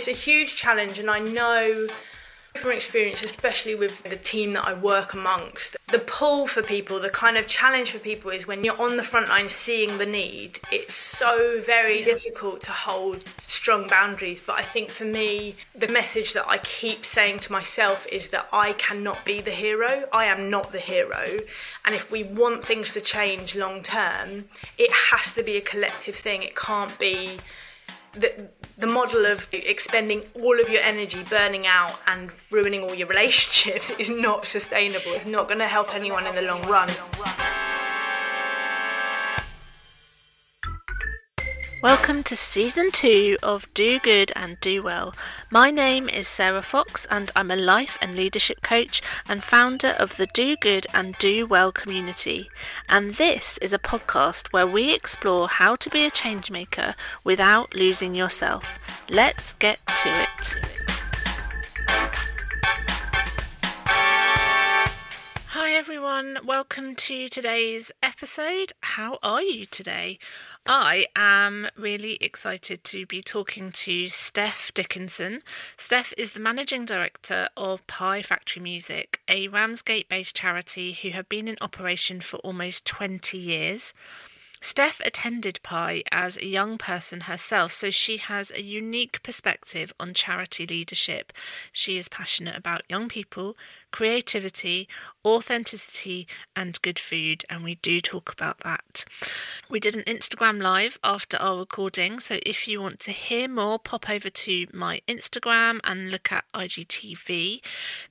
it's a huge challenge, and I know from experience, especially with the team that I work amongst, the pull for people, the kind of challenge for people is when you're on the front line seeing the need, it's so very yeah. difficult to hold strong boundaries. But I think for me, the message that I keep saying to myself is that I cannot be the hero. I am not the hero. And if we want things to change long term, it has to be a collective thing. It can't be the, the model of expending all of your energy burning out and ruining all your relationships is not sustainable. It's not going to help anyone in the long run. Welcome to season two of Do Good and Do Well. My name is Sarah Fox, and I'm a life and leadership coach and founder of the Do Good and Do Well community. And this is a podcast where we explore how to be a changemaker without losing yourself. Let's get to it. Hi everyone, welcome to today's episode. How are you today? I am really excited to be talking to Steph Dickinson. Steph is the managing director of Pie Factory Music, a Ramsgate based charity who have been in operation for almost 20 years. Steph attended Pie as a young person herself, so she has a unique perspective on charity leadership. She is passionate about young people, creativity, authenticity, and good food, and we do talk about that. We did an Instagram live after our recording, so if you want to hear more, pop over to my Instagram and look at IGTV.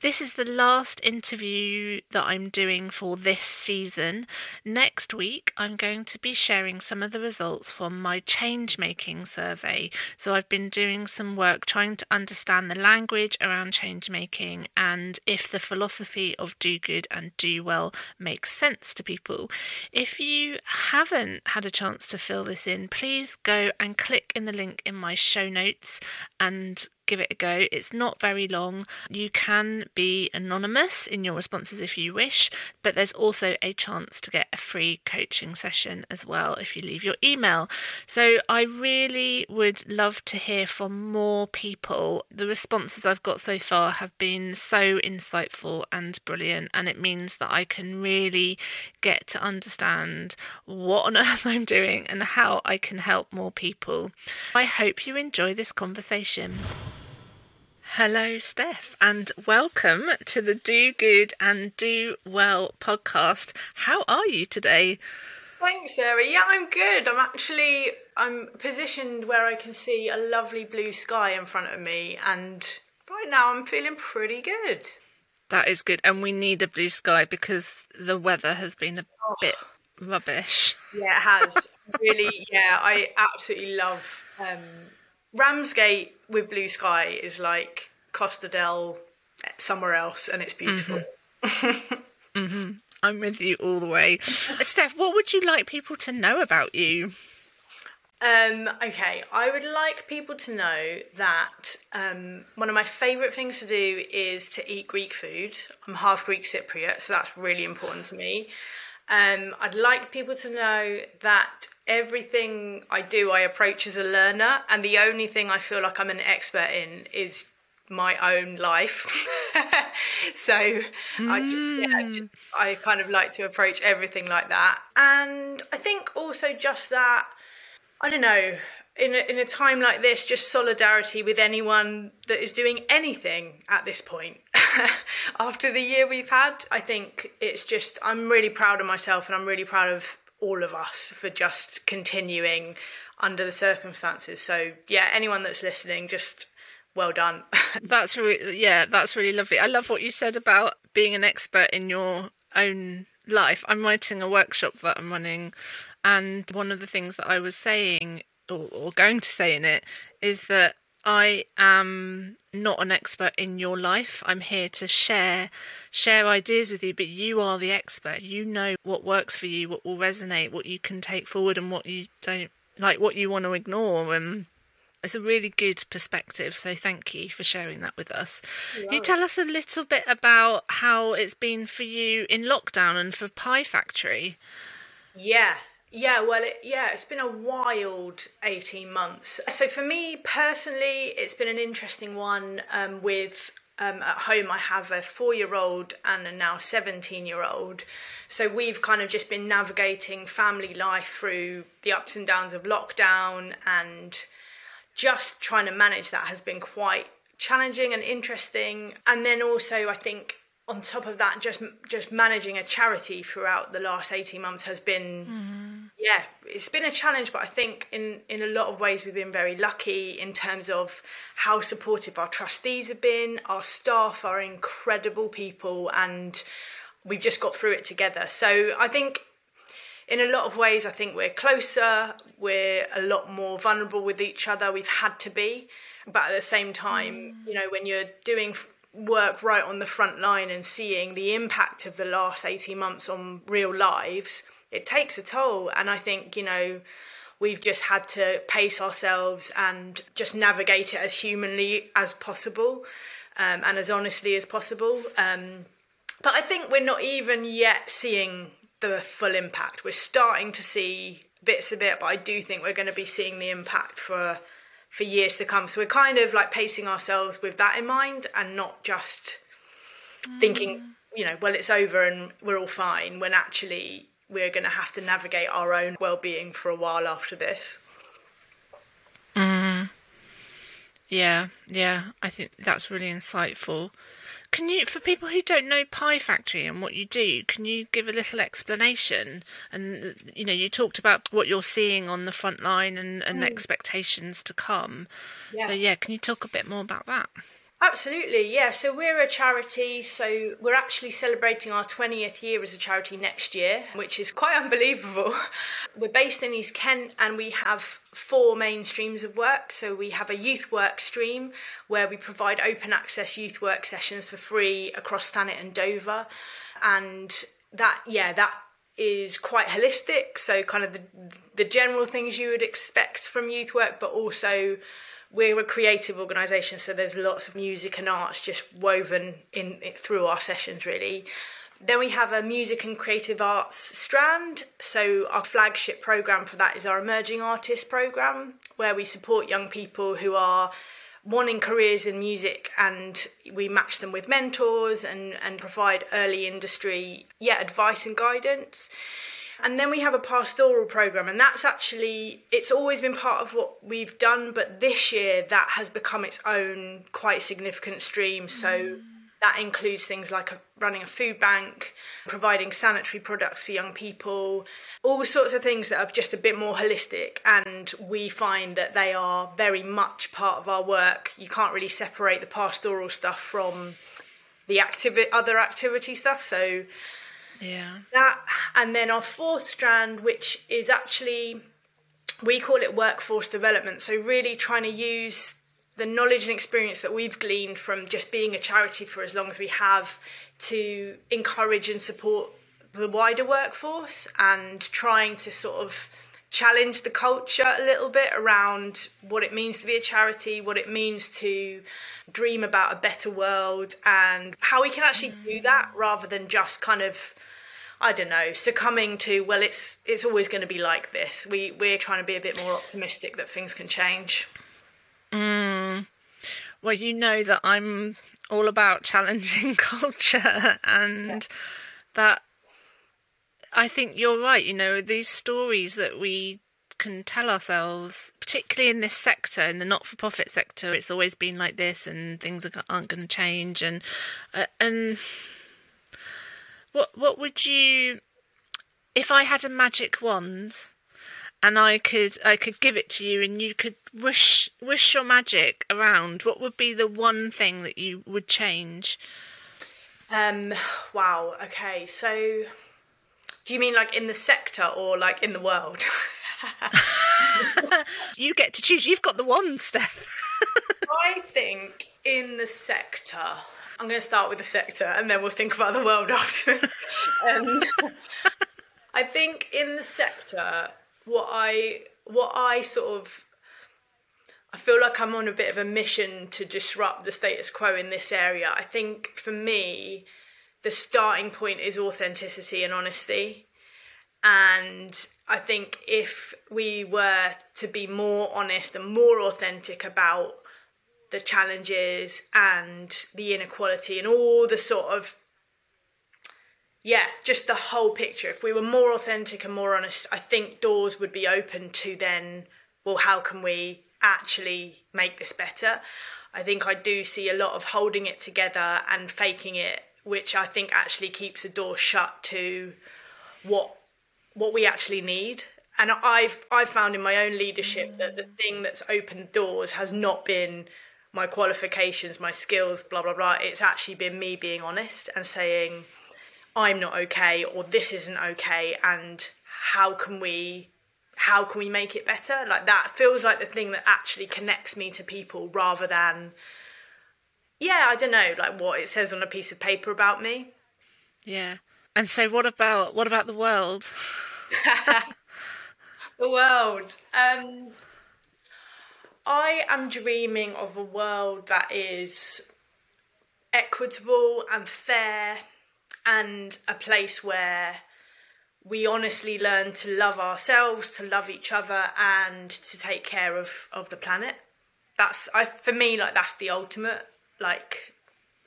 This is the last interview that I'm doing for this season. Next week, I'm going to be sharing some of the results from my change making survey. So I've been doing some work trying to understand the language around change making and if the philosophy of do good and do well makes sense to people. If you haven't had a chance to fill this in, please go and click in the link in my show notes and give it a go. It's not very long. You can be anonymous in your responses if you wish, but there's also a chance to get a free coaching session as well if you leave your email. So I really would love to hear from more people. The responses I've got so far have been so insightful and brilliant, and it means that I can really get to understand what on earth I'm doing and how I can help more people. I hope you enjoy this conversation. Hello, Steph, and welcome to the Do Good and Do Well podcast. How are you today? Thanks, Sarah. Yeah, I'm good. I'm actually I'm positioned where I can see a lovely blue sky in front of me, and right now I'm feeling pretty good. That is good, and we need a blue sky because the weather has been a oh. bit rubbish. Yeah, it has. really, yeah, I absolutely love um, Ramsgate with blue sky is like Costa del somewhere else, and it's beautiful. Mm-hmm. mm-hmm. I'm with you all the way. Steph, what would you like people to know about you? Um, okay, I would like people to know that um, one of my favourite things to do is to eat Greek food. I'm half Greek Cypriot, so that's really important to me. Um, I'd like people to know that everything I do, I approach as a learner, and the only thing I feel like I'm an expert in is my own life. so mm. I just, yeah, just. I kind of like to approach everything like that. And I think also just that, I don't know, in a, in a time like this, just solidarity with anyone that is doing anything at this point. After the year we've had, I think it's just, I'm really proud of myself and I'm really proud of all of us for just continuing under the circumstances. So, yeah, anyone that's listening, just well done. that's really, yeah, that's really lovely. I love what you said about being an expert in your own life. I'm writing a workshop that I'm running, and one of the things that I was saying or, or going to say in it is that I am not an expert in your life. I'm here to share share ideas with you, but you are the expert. You know what works for you, what will resonate, what you can take forward and what you don't like what you want to ignore and it's a really good perspective, so thank you for sharing that with us. You tell us a little bit about how it's been for you in lockdown and for Pie Factory. Yeah, Yeah, well, it, yeah, it's been a wild 18 months. So for me personally, it's been an interesting one um, with um, at home, I have a four year old and a now 17 year old. So we've kind of just been navigating family life through the ups and downs of lockdown and just trying to manage that has been quite challenging and interesting. And then also, I think on top of that, just just managing a charity throughout the last eighteen months has been, mm-hmm. yeah, it's been a challenge. But I think in in a lot of ways we've been very lucky in terms of how supportive our trustees have been. Our staff are incredible people, and we've just got through it together. So I think. In a lot of ways, I think we're closer, we're a lot more vulnerable with each other. We've had to be. But at the same time, mm. you know, when you're doing work right on the front line and seeing the impact of the last 18 months on real lives, it takes a toll. And I think, you know, we've just had to pace ourselves and just navigate it as humanly as possible um, and as honestly as possible. Um, but I think we're not even yet seeing the full impact. We're starting to see bits of it, but I do think we're going to be seeing the impact for for years to come. So we're kind of like pacing ourselves with that in mind and not just mm. thinking, you know, well, it's over and we're all fine when actually we're going to have to navigate our own well being for a while after this. Mm. Yeah, yeah, I think that's really insightful. Can you, for people who don't know Pie Factory and what you do, can you give a little explanation? And you know, you talked about what you're seeing on the front line and, and mm. expectations to come. Yeah. So yeah, can you talk a bit more about that? Absolutely, yeah. So we're a charity, so we're actually celebrating our 20th year as a charity next year, which is quite unbelievable. We're based in East Kent and we have four main streams of work. So we have a youth work stream where we provide open access youth work sessions for free across Thanet and Dover. And that, yeah, that is quite holistic. So kind of the, the general things you would expect from youth work, but also we're a creative organisation, so there's lots of music and arts just woven in through our sessions, really. Then we have a music and creative arts strand. So our flagship program for that is our emerging artist program, where we support young people who are wanting careers in music and we match them with mentors and, and provide early industry yeah advice and guidance and then we have a pastoral program, and that's actually, it's always been part of what we've done, but this year that has become its own quite significant stream. So mm. that includes things like a, running a food bank, providing sanitary products for young people, all sorts of things that are just a bit more holistic. And we find that they are very much part of our work. You can't really separate the pastoral stuff from the activi- other activity stuff. So yeah. That and then our fourth strand, which is actually we call it workforce development. So really trying to use the knowledge and experience that we've gleaned from just being a charity for as long as we have to encourage and support the wider workforce and trying to sort of challenge the culture a little bit around what it means to be a charity, what it means to dream about a better world, and how we can actually do mm. that rather than just kind of I don't know, succumbing to well, it's it's always going to be like this. We we're trying to be a bit more optimistic that things can change. Mm. Well, you know that I'm all about challenging culture, and yeah. that I think you're right. You know, these stories that we can tell ourselves, particularly in this sector, in the not-for-profit sector, it's always been like this, and things aren't going to change, and uh, and what what would you if I had a magic wand and I could I could give it to you and you could wish wish your magic around, what would be the one thing that you would change? Um wow, okay. So do you mean like in the sector or like in the world? you get to choose. You've got the wand, Steph. I think in the sector I'm going to start with the sector and then we'll think about the world after. um, I think in the sector, what I what I sort of I feel like I'm on a bit of a mission to disrupt the status quo in this area. I think for me, the starting point is authenticity and honesty. And I think if we were to be more honest and more authentic about the challenges and the inequality and all the sort of yeah, just the whole picture. If we were more authentic and more honest, I think doors would be open to then, well, how can we actually make this better? I think I do see a lot of holding it together and faking it, which I think actually keeps the door shut to what what we actually need. And I've I've found in my own leadership that the thing that's opened doors has not been my qualifications, my skills, blah blah blah. It's actually been me being honest and saying I'm not okay or this isn't okay and how can we how can we make it better? Like that feels like the thing that actually connects me to people rather than yeah, I don't know, like what it says on a piece of paper about me. Yeah. And so what about what about the world? the world. Um I am dreaming of a world that is equitable and fair and a place where we honestly learn to love ourselves, to love each other, and to take care of, of the planet. That's I for me like that's the ultimate like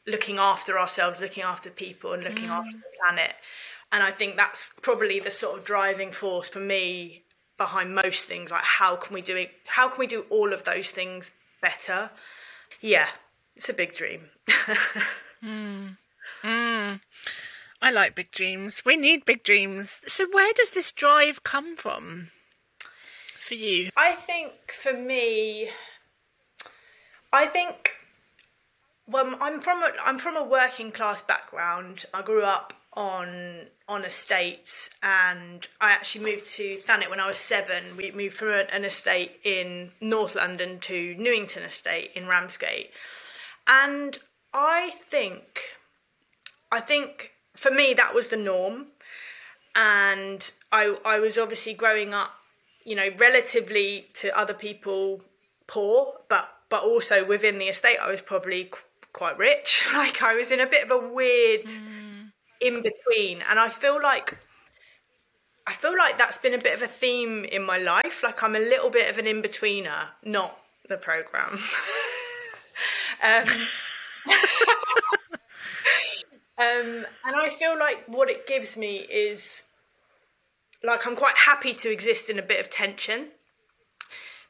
looking after ourselves, looking after people, and looking mm. after the planet. And I think that's probably the sort of driving force for me behind most things like how can we do it how can we do all of those things better? Yeah it's a big dream. Mm. Mm. i like big dreams. We need big dreams. So where does this drive come from for you? I think for me i think well i'm from a i'm from a working class background. I grew up on on estates and I actually moved to Thanet when I was seven. We moved from an estate in North London to Newington Estate in Ramsgate. And I think I think for me that was the norm. And I I was obviously growing up, you know, relatively to other people poor, but but also within the estate I was probably quite rich. Like I was in a bit of a weird mm in between. And I feel like I feel like that's been a bit of a theme in my life. Like I'm a little bit of an in betweener, not the program. um, um, and I feel like what it gives me is like I'm quite happy to exist in a bit of tension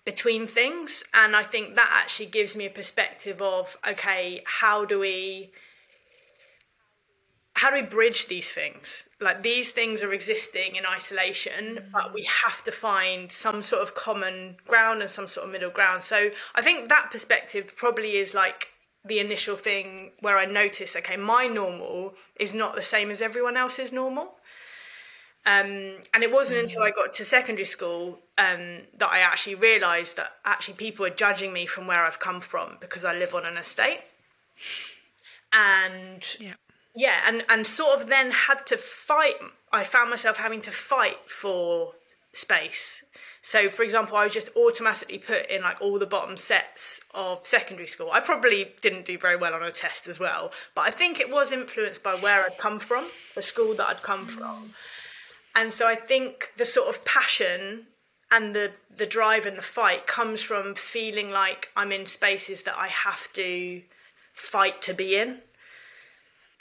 between things. And I think that actually gives me a perspective of okay, how do we how do we bridge these things? Like these things are existing in isolation, mm. but we have to find some sort of common ground and some sort of middle ground. So I think that perspective probably is like the initial thing where I notice, okay, my normal is not the same as everyone else's normal. Um, and it wasn't until I mm. got to secondary school um, that I actually realised that actually people are judging me from where I've come from because I live on an estate. And yeah yeah and and sort of then had to fight i found myself having to fight for space. So for example i was just automatically put in like all the bottom sets of secondary school. I probably didn't do very well on a test as well but i think it was influenced by where i'd come from the school that i'd come from. And so i think the sort of passion and the the drive and the fight comes from feeling like i'm in spaces that i have to fight to be in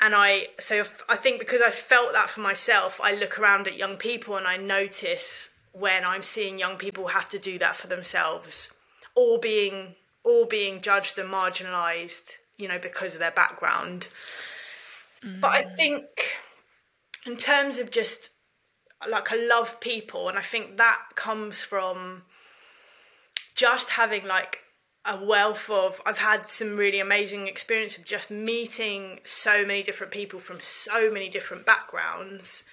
and I so I think because I felt that for myself, I look around at young people and I notice when I'm seeing young people have to do that for themselves, or being or being judged and marginalised, you know, because of their background. Mm. But I think in terms of just like I love people, and I think that comes from just having like a wealth of I've had some really amazing experience of just meeting so many different people from so many different backgrounds.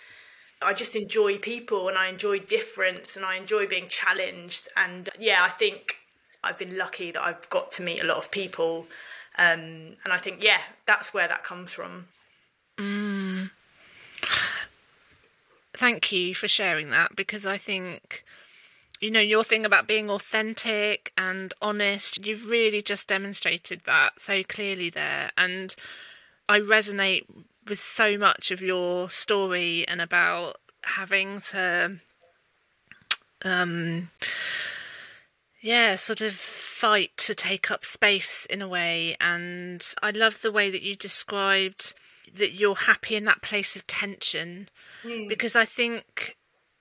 I just enjoy people and I enjoy difference and I enjoy being challenged and yeah, I think I've been lucky that I've got to meet a lot of people um, and I think yeah, that's where that comes from. Mm. Thank you for sharing that because I think you know, your thing about being authentic and honest, you've really just demonstrated that so clearly there. And I resonate with so much of your story and about having to um, yeah, sort of fight to take up space in a way. And I love the way that you described that you're happy in that place of tension mm. because I think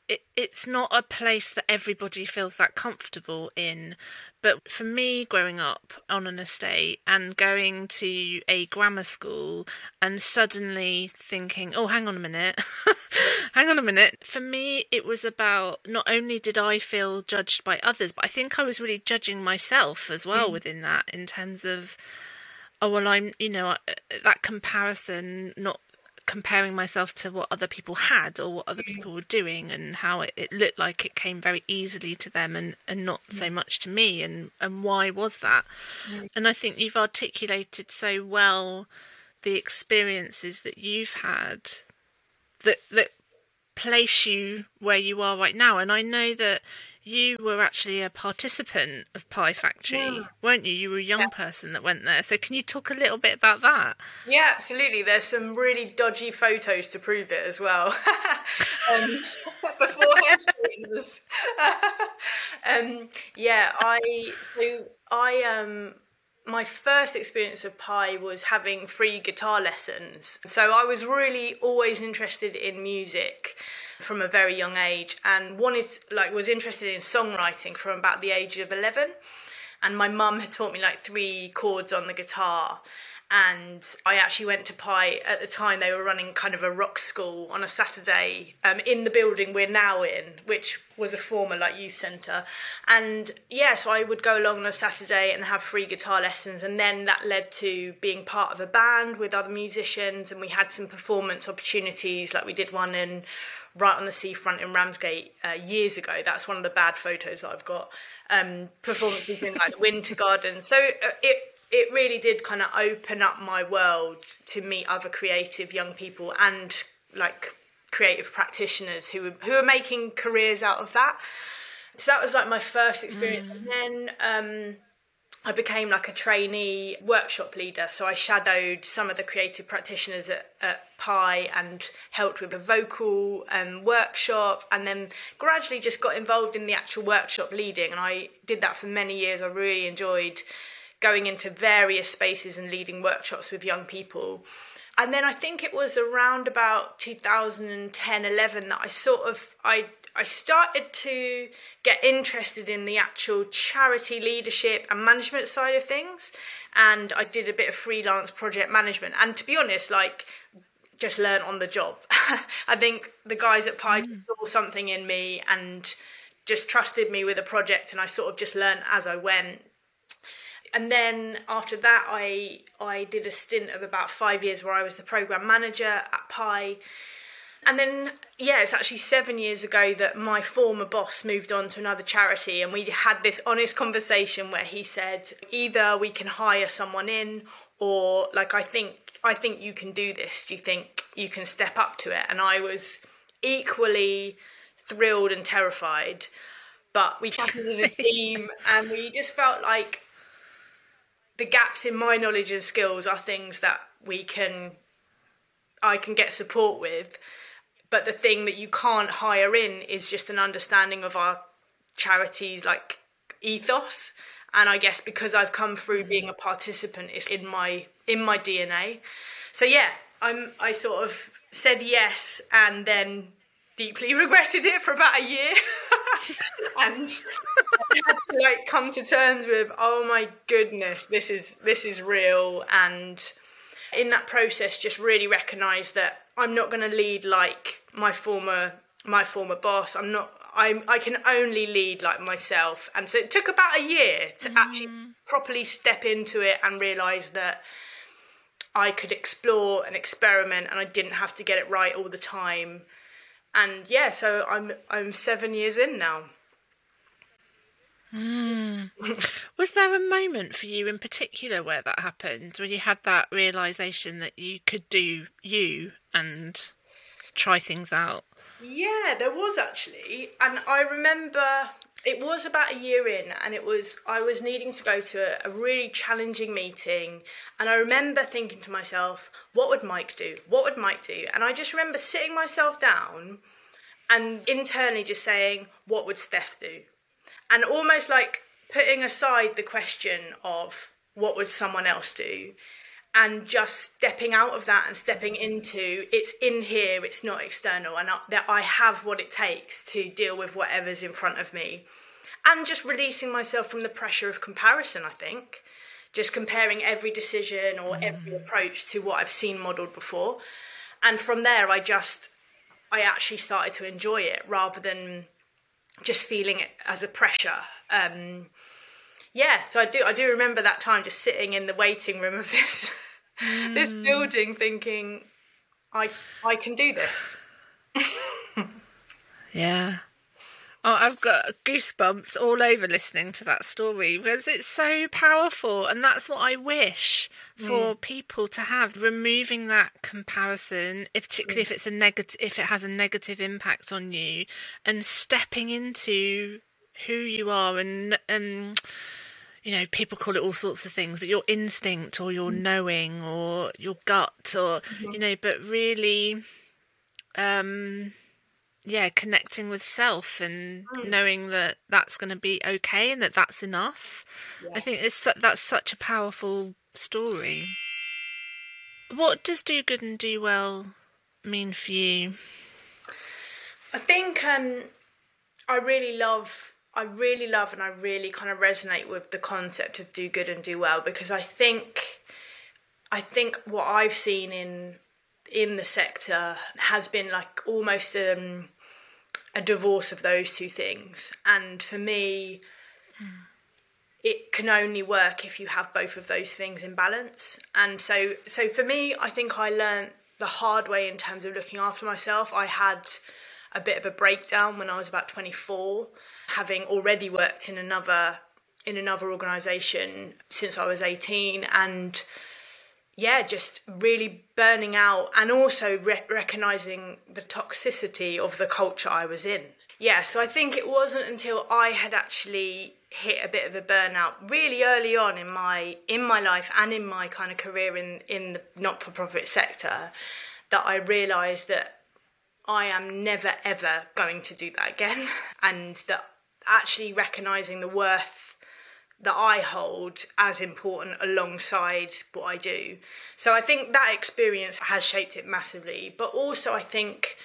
it, it's not a place that everybody feels that comfortable in. But for me, growing up on an estate and going to a grammar school and suddenly thinking, oh, hang on a minute, hang on a minute. For me, it was about not only did I feel judged by others, but I think I was really judging myself as well mm. within that in terms of oh well i'm you know that comparison not comparing myself to what other people had or what other mm. people were doing and how it, it looked like it came very easily to them and, and not so mm. much to me and, and why was that? Mm. And I think you've articulated so well the experiences that you've had that that place you where you are right now. And I know that you were actually a participant of Pie Factory, yeah. weren't you? You were a young yeah. person that went there. So can you talk a little bit about that? Yeah, absolutely. There's some really dodgy photos to prove it as well. um, before um, yeah, I so I um my first experience of Pie was having free guitar lessons. So I was really always interested in music from a very young age and wanted like was interested in songwriting from about the age of 11 and my mum had taught me like three chords on the guitar and I actually went to Pie at the time they were running kind of a rock school on a Saturday um, in the building we're now in, which was a former like youth centre. And yeah, so I would go along on a Saturday and have free guitar lessons, and then that led to being part of a band with other musicians, and we had some performance opportunities, like we did one in right on the seafront in Ramsgate uh, years ago. That's one of the bad photos that I've got. Um, performances in like the Winter Garden. So uh, it it really did kind of open up my world to meet other creative young people and like creative practitioners who who are making careers out of that. So that was like my first experience, mm. and then um, I became like a trainee workshop leader. So I shadowed some of the creative practitioners at, at Pie and helped with a vocal um, workshop, and then gradually just got involved in the actual workshop leading. And I did that for many years. I really enjoyed going into various spaces and leading workshops with young people. And then I think it was around about 2010 11 that I sort of I I started to get interested in the actual charity leadership and management side of things and I did a bit of freelance project management and to be honest like just learn on the job. I think the guys at Pie mm. saw something in me and just trusted me with a project and I sort of just learned as I went and then after that I I did a stint of about five years where I was the program manager at Pie. And then, yeah, it's actually seven years ago that my former boss moved on to another charity, and we had this honest conversation where he said, either we can hire someone in, or like I think I think you can do this. Do you think you can step up to it? And I was equally thrilled and terrified, but we chatted as a team, and we just felt like the gaps in my knowledge and skills are things that we can I can get support with but the thing that you can't hire in is just an understanding of our charities like ethos. And I guess because I've come through mm. being a participant it's in my in my DNA so yeah I'm I sort of said yes and then deeply regretted it for about a year. And I had to like come to terms with oh my goodness this is this is real. And in that process just really recognize that I'm not going to lead like my former my former boss I'm not I'm. I can only lead like myself and so it took about a year to mm. actually properly step into it and realize that I could explore and experiment and I didn't have to get it right all the time and yeah so I'm I'm 7 years in now Mm. Was there a moment for you in particular where that happened, when you had that realization that you could do you and try things out? Yeah, there was actually, and I remember it was about a year in, and it was I was needing to go to a, a really challenging meeting, and I remember thinking to myself, what would Mike do? What would Mike do? And I just remember sitting myself down and internally just saying, what would Steph do? And almost like putting aside the question of what would someone else do and just stepping out of that and stepping into it's in here, it's not external, and that I have what it takes to deal with whatever's in front of me. And just releasing myself from the pressure of comparison, I think. Just comparing every decision or every mm. approach to what I've seen modeled before. And from there, I just, I actually started to enjoy it rather than just feeling it as a pressure. Um, yeah, so I do. I do remember that time just sitting in the waiting room of this mm. this building, thinking, I I can do this. yeah. Oh, I've got goosebumps all over listening to that story because it's so powerful, and that's what I wish for mm. people to have. Removing that comparison, particularly mm. if it's a negative, if it has a negative impact on you, and stepping into who you are, and and you know, people call it all sorts of things, but your instinct or your mm. knowing or your gut, or mm-hmm. you know, but really, um yeah, connecting with self and mm. knowing that that's going to be okay and that that's enough. Yeah. I think it's that's such a powerful story. What does do good and do well mean for you? I think um, I really love, I really love, and I really kind of resonate with the concept of do good and do well because I think, I think what I've seen in in the sector has been like almost um, a divorce of those two things. And for me, mm. It can only work if you have both of those things in balance. And so, so for me, I think I learned the hard way in terms of looking after myself. I had a bit of a breakdown when I was about 24, having already worked in another in another organisation since I was 18, and yeah, just really burning out and also re- recognizing the toxicity of the culture I was in. Yeah, so I think it wasn't until I had actually hit a bit of a burnout really early on in my in my life and in my kind of career in in the not-for-profit sector that I realized that I am never ever going to do that again and that actually recognizing the worth that I hold as important alongside what I do. So I think that experience has shaped it massively. But also, I think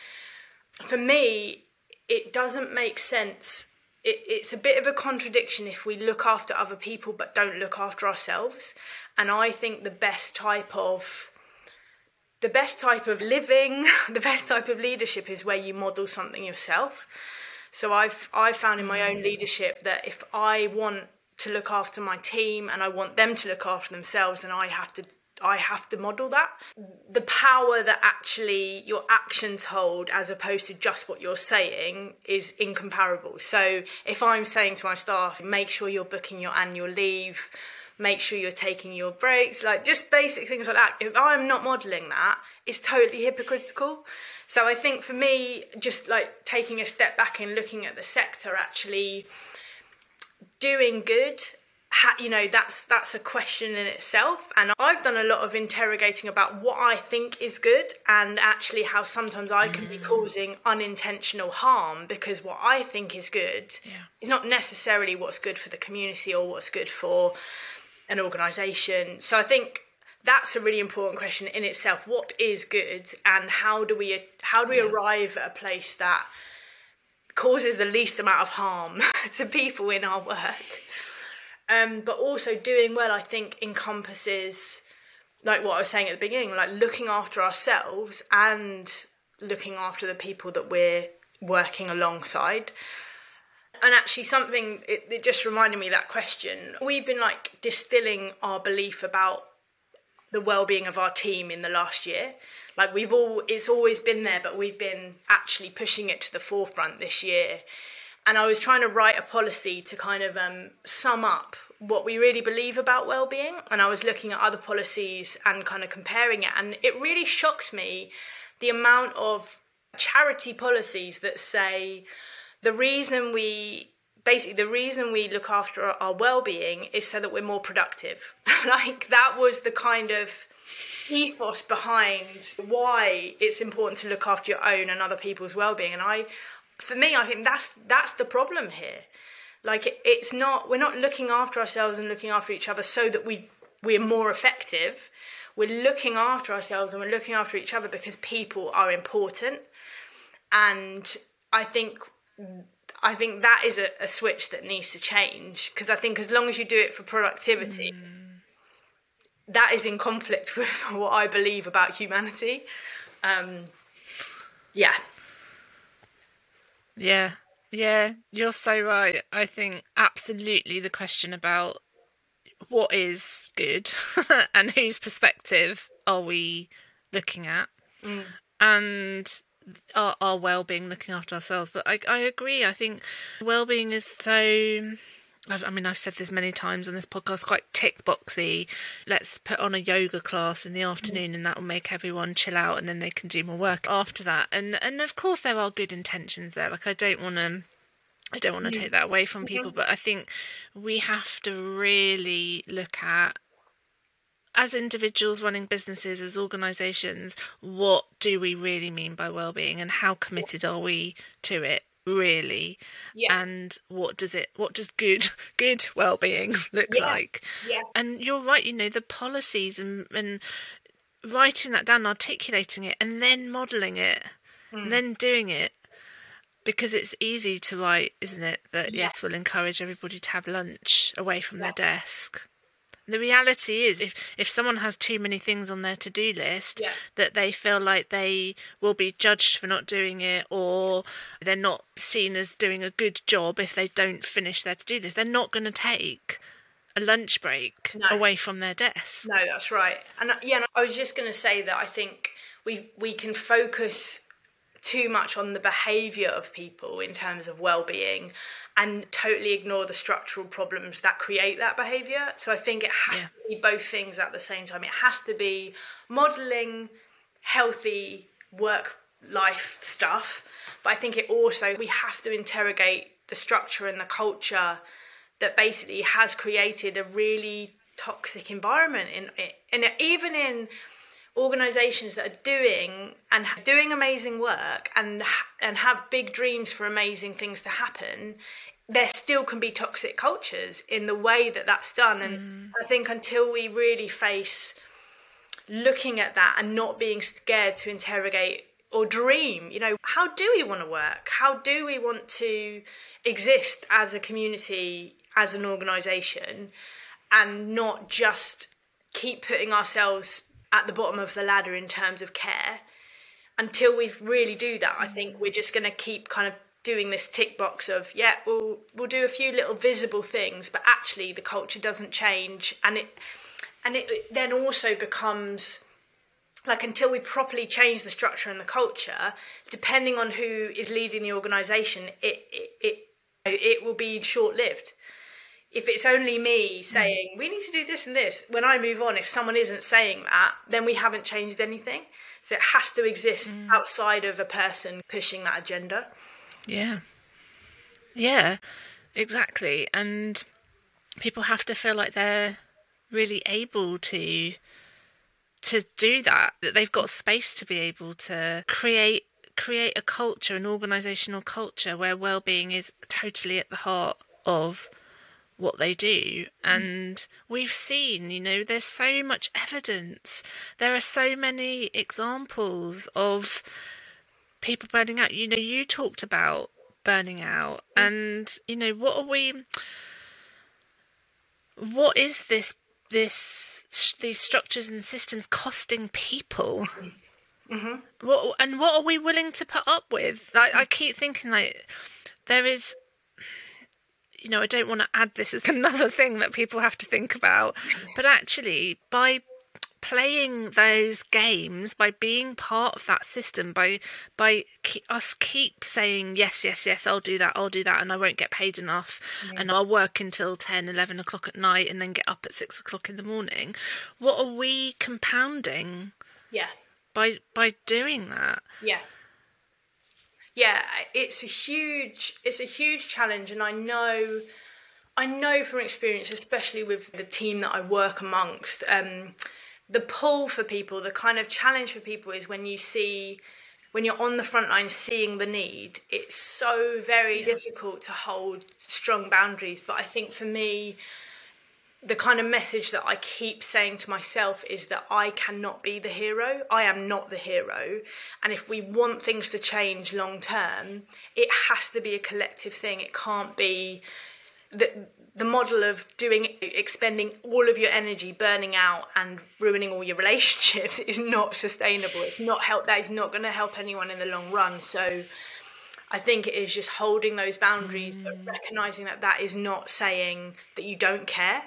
for me, it doesn't make sense. It, it's a bit of a contradiction if we look after other people but don't look after ourselves. And I think the best type of the best type of living, the best type of leadership is where you model something yourself. So I've I've found in my own leadership that if I want to look after my team and I want them to look after themselves and I have to I have to model that. The power that actually your actions hold as opposed to just what you're saying is incomparable. So if I'm saying to my staff, make sure you're booking your annual leave, make sure you're taking your breaks, like just basic things like that. If I'm not modeling that, it's totally hypocritical. So I think for me, just like taking a step back and looking at the sector actually doing good you know that's that's a question in itself and i've done a lot of interrogating about what i think is good and actually how sometimes i can mm. be causing unintentional harm because what i think is good yeah. is not necessarily what's good for the community or what's good for an organization so i think that's a really important question in itself what is good and how do we how do we yeah. arrive at a place that causes the least amount of harm to people in our work. Um, but also doing well, I think, encompasses like what I was saying at the beginning, like looking after ourselves and looking after the people that we're working alongside. And actually, something it, it just reminded me that question. We've been like distilling our belief about the well-being of our team in the last year like we've all it's always been there but we've been actually pushing it to the forefront this year and i was trying to write a policy to kind of um, sum up what we really believe about well-being and i was looking at other policies and kind of comparing it and it really shocked me the amount of charity policies that say the reason we basically the reason we look after our well-being is so that we're more productive. Like that was the kind of ethos behind why it's important to look after your own and other people's well-being and i for me i think that's that's the problem here. Like it, it's not we're not looking after ourselves and looking after each other so that we we're more effective. We're looking after ourselves and we're looking after each other because people are important. And i think i think that is a, a switch that needs to change. Because i think as long as you do it for productivity mm. that is in conflict with what i believe about humanity. Um, yeah yeah. Yeah you're so right. I think absolutely the question about what is good and whose perspective are we looking at? Mm. and our, our well-being looking after ourselves. But I, I agree. I think well-being is so I've, i mean i've said this many times on this podcast quite tick boxy. Let's put on a yoga class in the mm. afternoon and that will make everyone chill out and then they can do more work after that. And and of course there are good intentions there. Like i don't want to I don't want to take that away from people, but I think we have to really look at, as individuals running businesses, as organisations, what do we really mean by well-being, and how committed are we to it? Really yeah. and what does it what does good good well-being look yeah. like yeah. and you're right you know the policies and and writing that down articulating it and then modeling it mm. and then doing it because it's easy to write, isn't it? That yeah. yes, we'll encourage everybody to have lunch away from their desk. The reality is, if if someone has too many things on their to do list, yeah. that they feel like they will be judged for not doing it, or they're not seen as doing a good job if they don't finish their to do list, they're not going to take a lunch break no. away from their desk. No, that's right. And uh, yeah, I was just going to say that I think we we can focus too much on the behavior of people in terms of well-being and totally ignore the structural problems that create that behavior so i think it has yeah. to be both things at the same time it has to be modeling healthy work life stuff but i think it also we have to interrogate the structure and the culture that basically has created a really toxic environment in in even in organizations that are doing and doing amazing work and and have big dreams for amazing things to happen there still can be toxic cultures in the way that that's done and mm. i think until we really face looking at that and not being scared to interrogate or dream you know how do we want to work how do we want to exist as a community as an organization and not just keep putting ourselves at the bottom of the ladder in terms of care. Until we really do that, I think we're just going to keep kind of doing this tick box of yeah, we'll we'll do a few little visible things, but actually the culture doesn't change, and it and it then also becomes like until we properly change the structure and the culture, depending on who is leading the organisation, it it it, it will be short lived if it's only me saying we need to do this and this when i move on if someone isn't saying that then we haven't changed anything. So it has to exist mm. outside of a person pushing that agenda. Yeah. Yeah exactly. And people have to feel like they're really able to to do that that they've got space to be able to create create a culture an organizational culture where well-being is totally at the heart of what they do. Mm. And we've seen, you know, there's so much evidence. There are so many examples of people burning out. You know, you talked about burning out, mm. and, you know, what are we. What is this, this, these structures and systems costing people? Mm-hmm. mm-hmm. What and what are we willing to put up with? I, I mm. keep thinking like there is you know, I don't want to add this as another thing that people have to think about, but actually, by playing those games by being part of that system by by keep, us keep saying yes yes yes i'll do that i'll do that and i won't get paid enough and i'll work until 10 11 o'clock at night and then get up at 6 o'clock in the morning what are we compounding yeah. by by doing that? Yeah yeah, it's a huge it's a huge challenge, and I know I know from experience, especially with the team that I work amongst. Um, the pull for people, the kind of challenge for people is when you see when you're on the front line seeing the need, it's so very yeah. difficult to hold strong boundaries. But I think for me, the kind of message that I keep saying to myself is that I cannot be the hero. I am not the hero. And if we want things to change long term, it has to be a collective thing. It can't be the, the model of doing expending all of your energy burning out and ruining all your relationships is not sustainable it's not help that is not going to help anyone in the long run so i think it is just holding those boundaries mm. but recognizing that that is not saying that you don't care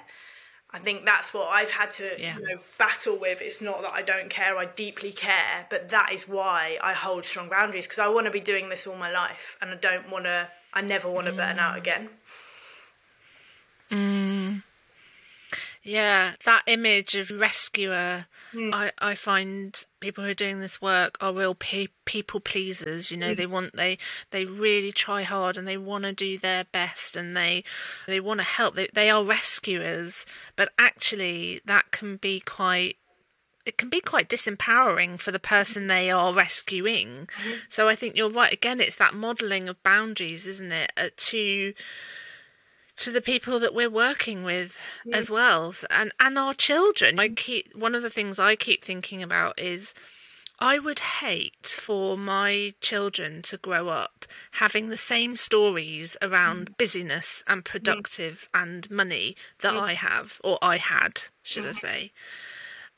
I think that's what I've had to yeah. you know, battle with. It's not that I don't care, I deeply care, but that is why I hold strong boundaries because I want to be doing this all my life and I don't want to, I never want to mm. burn out mm. again. Mm. Yeah, that image of rescuer, mm. I, I find people who are doing this work are real pe- people pleasers. You know, mm. they want they they really try hard and they want to do their best and they they want to help. They they are rescuers, but actually that can be quite it can be quite disempowering for the person they are rescuing. Mm-hmm. So I think you're right. Again, it's that modelling of boundaries, isn't it? Uh, to to the people that we're working with yeah. as well and and our children i keep one of the things i keep thinking about is I would hate for my children to grow up having the same stories around mm. busyness and productive mm. and money that mm. I have, or I had, should I say.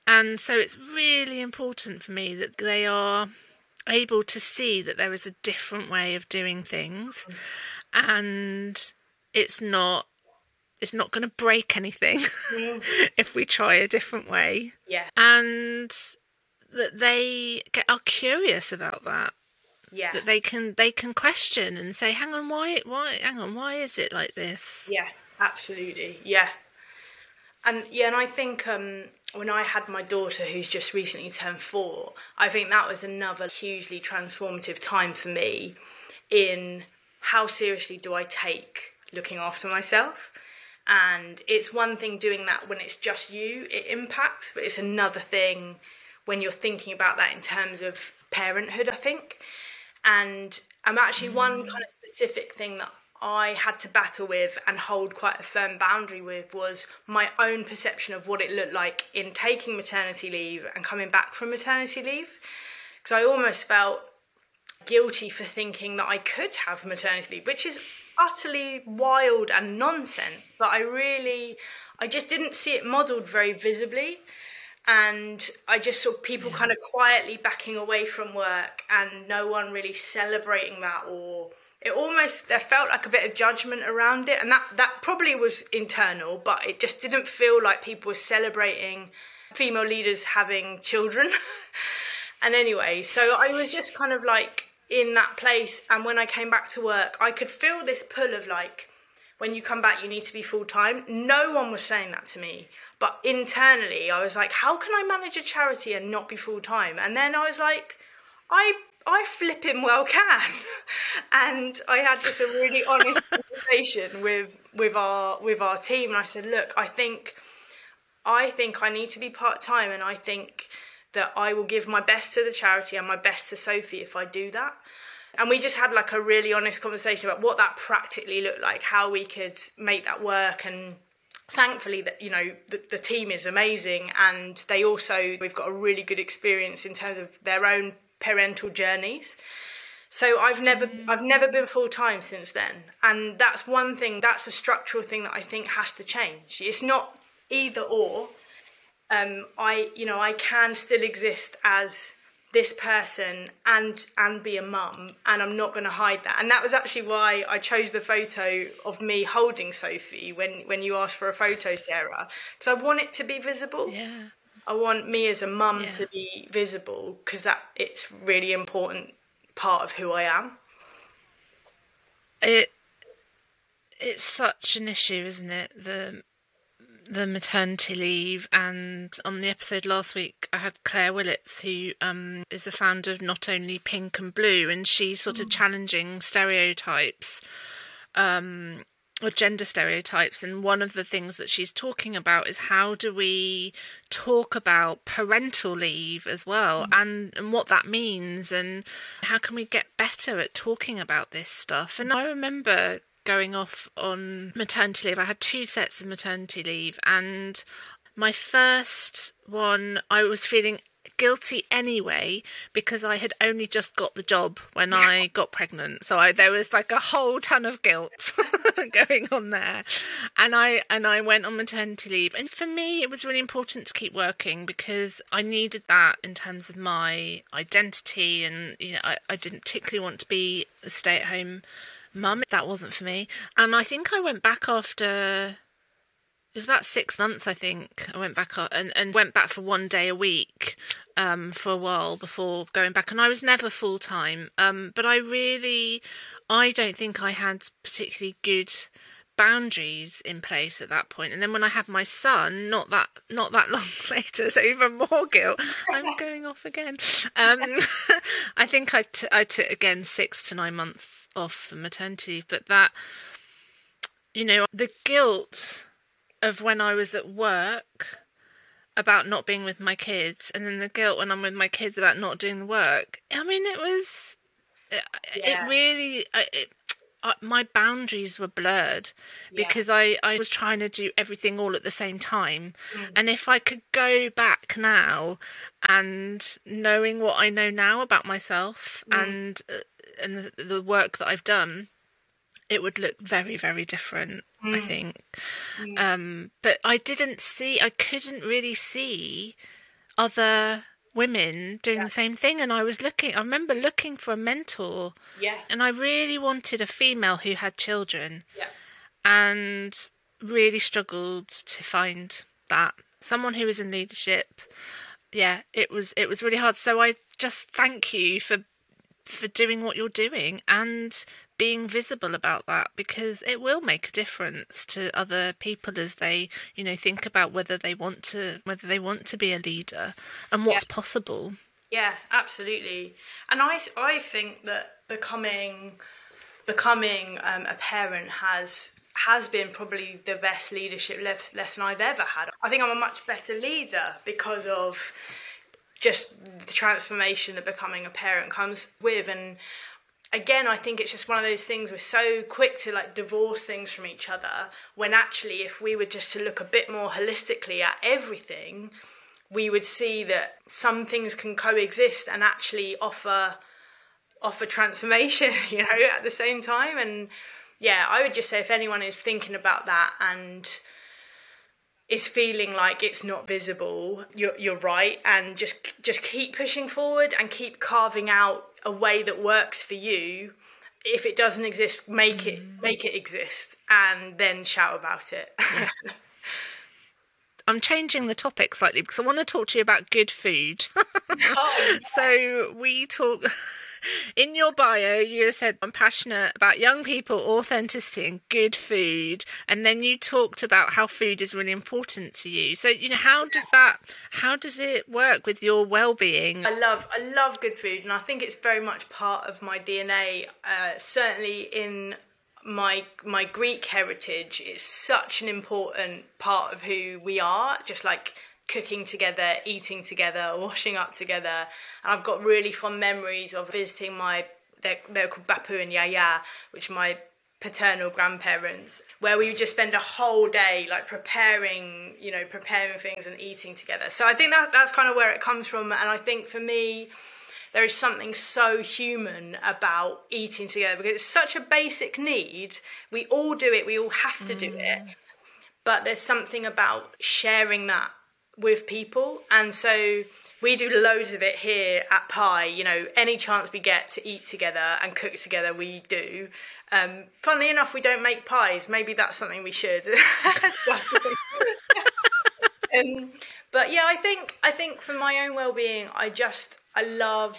And so it's really important for me that they are able to see that there is a different way of doing things mm. and it's not it's not going to break anything if we try a different way. Yeah. And that they get are curious about that. Yeah. That they can they can question and say, "Hang on, why why hang on, why is it like this?" Yeah, absolutely. Yeah. And yeah, and I think um when I had my daughter who's just recently turned 4, I think that was another hugely transformative time for me in how seriously do I take looking after myself. And it's one thing doing that when it's just you, it impacts, but it's another thing when you're thinking about that in terms of parenthood, I think. And I'm actually one mm. kind of specific thing that I had to battle with and hold quite a firm boundary with was my own perception of what it looked like in taking maternity leave and coming back from maternity leave. Because I almost felt guilty for thinking that I could have maternity leave, which is utterly wild and nonsense, but I really, I just didn't see it modelled very visibly. And I just saw people kind of quietly backing away from work and no one really celebrating that or it almost there felt like a bit of judgment around it. And that that probably was internal but it just didn't feel like people were celebrating female leaders having children. And anyway so i was just kind of like in that place and when I came back to work I could feel this pull of like when you come back you need to be full time no one was saying that to me but internally I was like how can I manage a charity and not be full time and then I was like I I flipping well can. And I had just a really honest conversation with with our with our team and I said look I think I think I need to be part time and I think that I will give my best to the charity and my best to Sophie if I do that. And we just had like a really honest conversation about what that practically looked like, how we could make that work and thankfully that you know the, the team is amazing and they also we've got a really good experience in terms of their own parental journeys so I've never mm. I've never been full time since then. And that's one thing, that's a structural thing that I think has to change. It's not either or um, I you know I can still exist as this person and and be a mum and I'm not going to hide that. And that was actually why I chose the photo of me holding Sophie when when you asked for a photo Sarah because I want it to be visible. Yeah. I want me as a mum yeah. to be visible because that it's really important part of who I am. It it's such an issue isn't it? The the maternity leave, and on the episode last week, I had Claire Willits, who um, is the founder of Not Only Pink and Blue, and she's sort of mm. challenging stereotypes um, or gender stereotypes and one of the things that she's talking about is how do we talk about parental leave as well mm. and, and what that means and how can we get better at talking about this stuff and i remember going off on maternity leave i had two sets of maternity leave and my first one i was feeling guilty anyway because I had only just got the job when I got pregnant. So I, there was like a whole ton of guilt going on there. And I and I went on maternity leave. And for me it was really important to keep working because I needed that in terms of my identity and you know I, I didn't particularly want to be a stay-at-home mum. That wasn't for me. And I think I went back after it was about six months, I think. I went back and, and went back for one day a week um, for a while before going back, and I was never full time. Um, but I really, I don't think I had particularly good boundaries in place at that point and then when i had my son not that not that long later so even more guilt i'm going off again um, i think I, t- I took again six to nine months off for maternity but that you know the guilt of when I was at work about not being with my kids, and then the guilt when I'm with my kids about not doing the work. I mean, it was, it, yeah. it really, it, uh, my boundaries were blurred because yeah. I, I was trying to do everything all at the same time. Mm. And if I could go back now and knowing what I know now about myself mm. and uh, and the, the work that I've done, it would look very very different mm. i think mm. um, but i didn't see i couldn't really see other women doing yeah. the same thing and i was looking i remember looking for a mentor yeah and i really wanted a female who had children yeah and really struggled to find that someone who was in leadership yeah it was it was really hard so i just thank you for for doing what you're doing and being visible about that because it will make a difference to other people as they you know think about whether they want to whether they want to be a leader and what's yeah. possible yeah absolutely and i i think that becoming becoming um, a parent has has been probably the best leadership lesson I've ever had. I think I'm a much better leader because of just the transformation that becoming a parent comes with. And again i think it's just one of those things we're so quick to like divorce things from each other when actually if we were just to look a bit more holistically at everything we would see that some things can coexist and actually offer offer transformation you know at the same time. And yeah i would just say if anyone is thinking about that and is feeling like it's not visible you're, you're right and just just keep pushing forward and keep carving out a way that works for you if it doesn't exist make it mm. make it exist and then shout about it I'm changing the topic slightly because I want to talk to you about good food. oh, yeah. So we talk in your bio, you said, I'm passionate about young people, authenticity, and good food. And then you talked about how food is really important to you. So, you know, how does that, how does it work with your well being? I love, I love good food. And I think it's very much part of my DNA, uh, certainly in my my Greek heritage is such an important part of who we are. Just like cooking together, eating together, washing up together. And I've got really fond memories of visiting my, they're, they're called Bapu and Yaya, which are my paternal grandparents, where we would just spend a whole day like preparing, you know, preparing things and eating together. So I think that that's kind of where it comes from. And I think for me, there is something so human about eating together because it's such a basic need. We all do it, we all have to do it. Mm. But there's something about sharing that with people. And so we do loads of it here at Pie. You know, any chance we get to eat together and cook together, we do. Um, funnily enough, we don't make pies. Maybe that's something we should. um, but yeah, I think I think for my own well-being, I just I love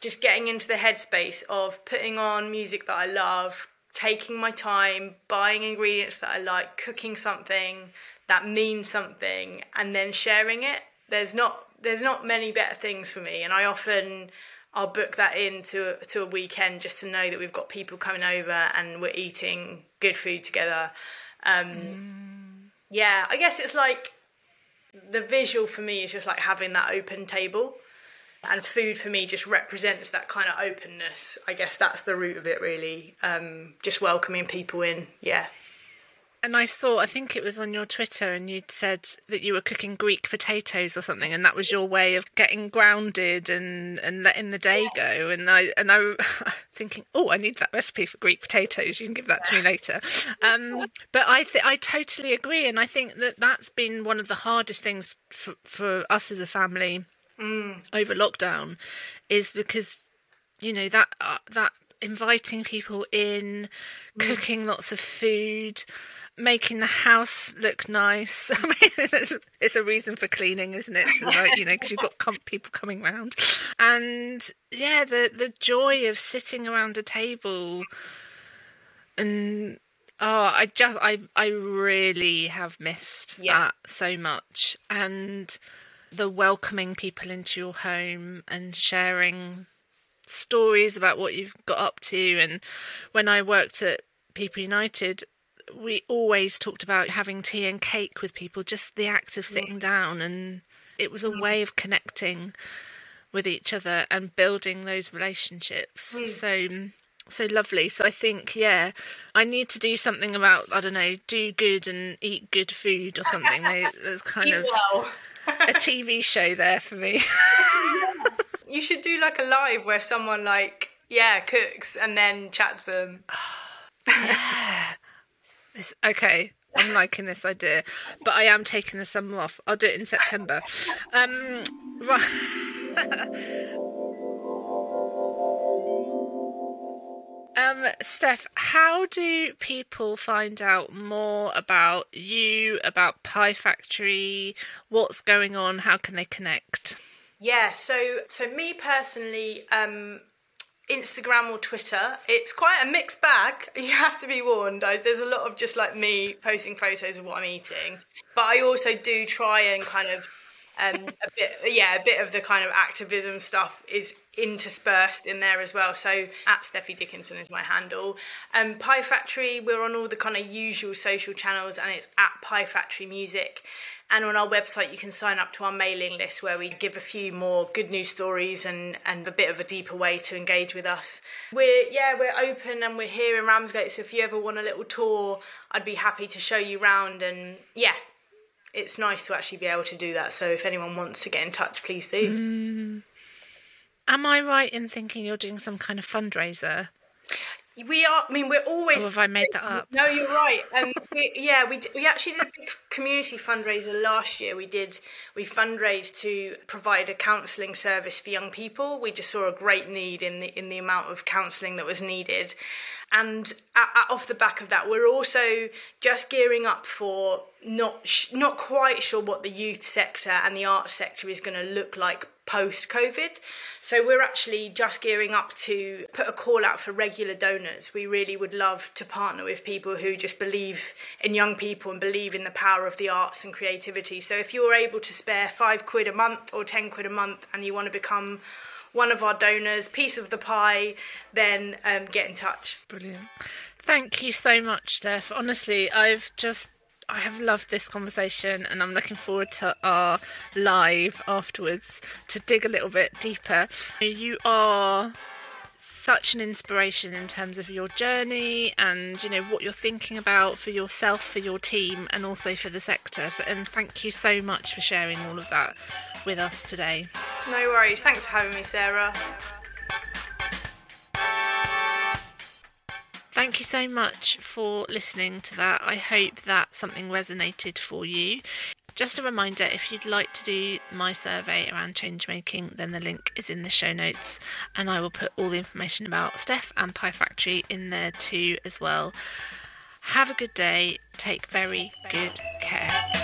just getting into the headspace of putting on music that I love, taking my time, buying ingredients that I like, cooking something, that means something and then sharing it there's not there's not many better things for me and i often i'll book that in to, to a weekend just to know that we've got people coming over and we're eating good food together. Um, mm. Yeah, I guess it's like the visual for me is just like having that open table. And food for me just represents that kind of openness. I guess that's the root of it, really. Um, just welcoming people in. Yeah. And I saw, I think it was on your Twitter, and you'd said that you were cooking Greek potatoes or something, and that was your way of getting grounded and, and letting the day go. And I and I thinking, oh, I need that recipe for Greek potatoes. You can give that to me later. Um, but I th- I totally agree, and I think that that's been one of the hardest things for, for us as a family mm. over lockdown, is because you know that uh, that inviting people in, mm. cooking lots of food making the house look nice. I mean, it's, it's, a reason for cleaning, isn't it? like, you know, because you've got com- people coming round, and yeah, the the joy of sitting around a table and oh, I just I I really have missed yeah. that so much, and the welcoming people into your home and sharing stories about what you've got up to and when I worked at People United we always talked about having tea and cake with people, just the act of sitting down, and it was a mm. way of connecting with each other and building those relationships. Mm. So so lovely. So I think, yeah, I need to do something about I don't know, do good and eat good food or something. There's kind of a TV show there for me. you should do like a live where someone like yeah cooks and then chats them. yeah, this, okay, I'm liking this idea, but I am taking the summer off. I'll do it in September. Um, right. um, Steph, how do people find out more about you, about Pie Factory? What's going on? How can they connect? Yeah, so so me personally, um, Instagram or Twitter. It's quite a mixed bag. You have to be warned. I, there's a lot of just like me posting photos of what I'm eating, but I also do try and kind of um, a bit, yeah, a bit of the kind of activism stuff is interspersed in there as well. So at Steffi Dickinson is my handle. Um, Pie Factory, we're on all the kind of usual social channels, and it's at Pie Factory Music. And on our website, you can sign up to our mailing list where we give a few more good news stories and, and a bit of a deeper way to engage with us. We're, yeah, we're open and we're here in Ramsgate. So if you ever want a little tour, I'd be happy to show you around. And yeah, it's nice to actually be able to do that. So if anyone wants to get in touch, please do. Mm. Am I right in thinking you're doing some kind of fundraiser? We are. I mean, we're always. Or have I made that up? No, you're right. Um, we, yeah, we we actually did a big community fundraiser last year. We did. We fundraised to provide a counselling service for young people. We just saw a great need in the in the amount of counselling that was needed, and off the back of that, we're also just gearing up for not sh- not quite sure what the youth sector and the arts sector is going to look like post COVID. So we're actually just gearing up to put a call out for regular donors. We really would love to partner with people who just believe in young people and believe in the power of the arts and creativity. So if you're able to spare five quid a month or 10 quid a month and you want to become one of our donors, piece of the pie, then um, get in touch. Brilliant. Thank you so much, Steph. Honestly, I've just I have loved this conversation and I'm looking forward to our live afterwards to dig a little bit deeper. You are such an inspiration in terms of your journey and you know what you're thinking about for yourself for your team and also for the sector so, and thank you so much for sharing all of that with us today no worries thanks for having me sarah Thank you so much for listening to that. I hope that something resonated for you. Just a reminder if you'd like to do my survey around change making, then the link is in the show notes, and I will put all the information about Steph and Pie Factory in there too as well. Have a good day, take very good care.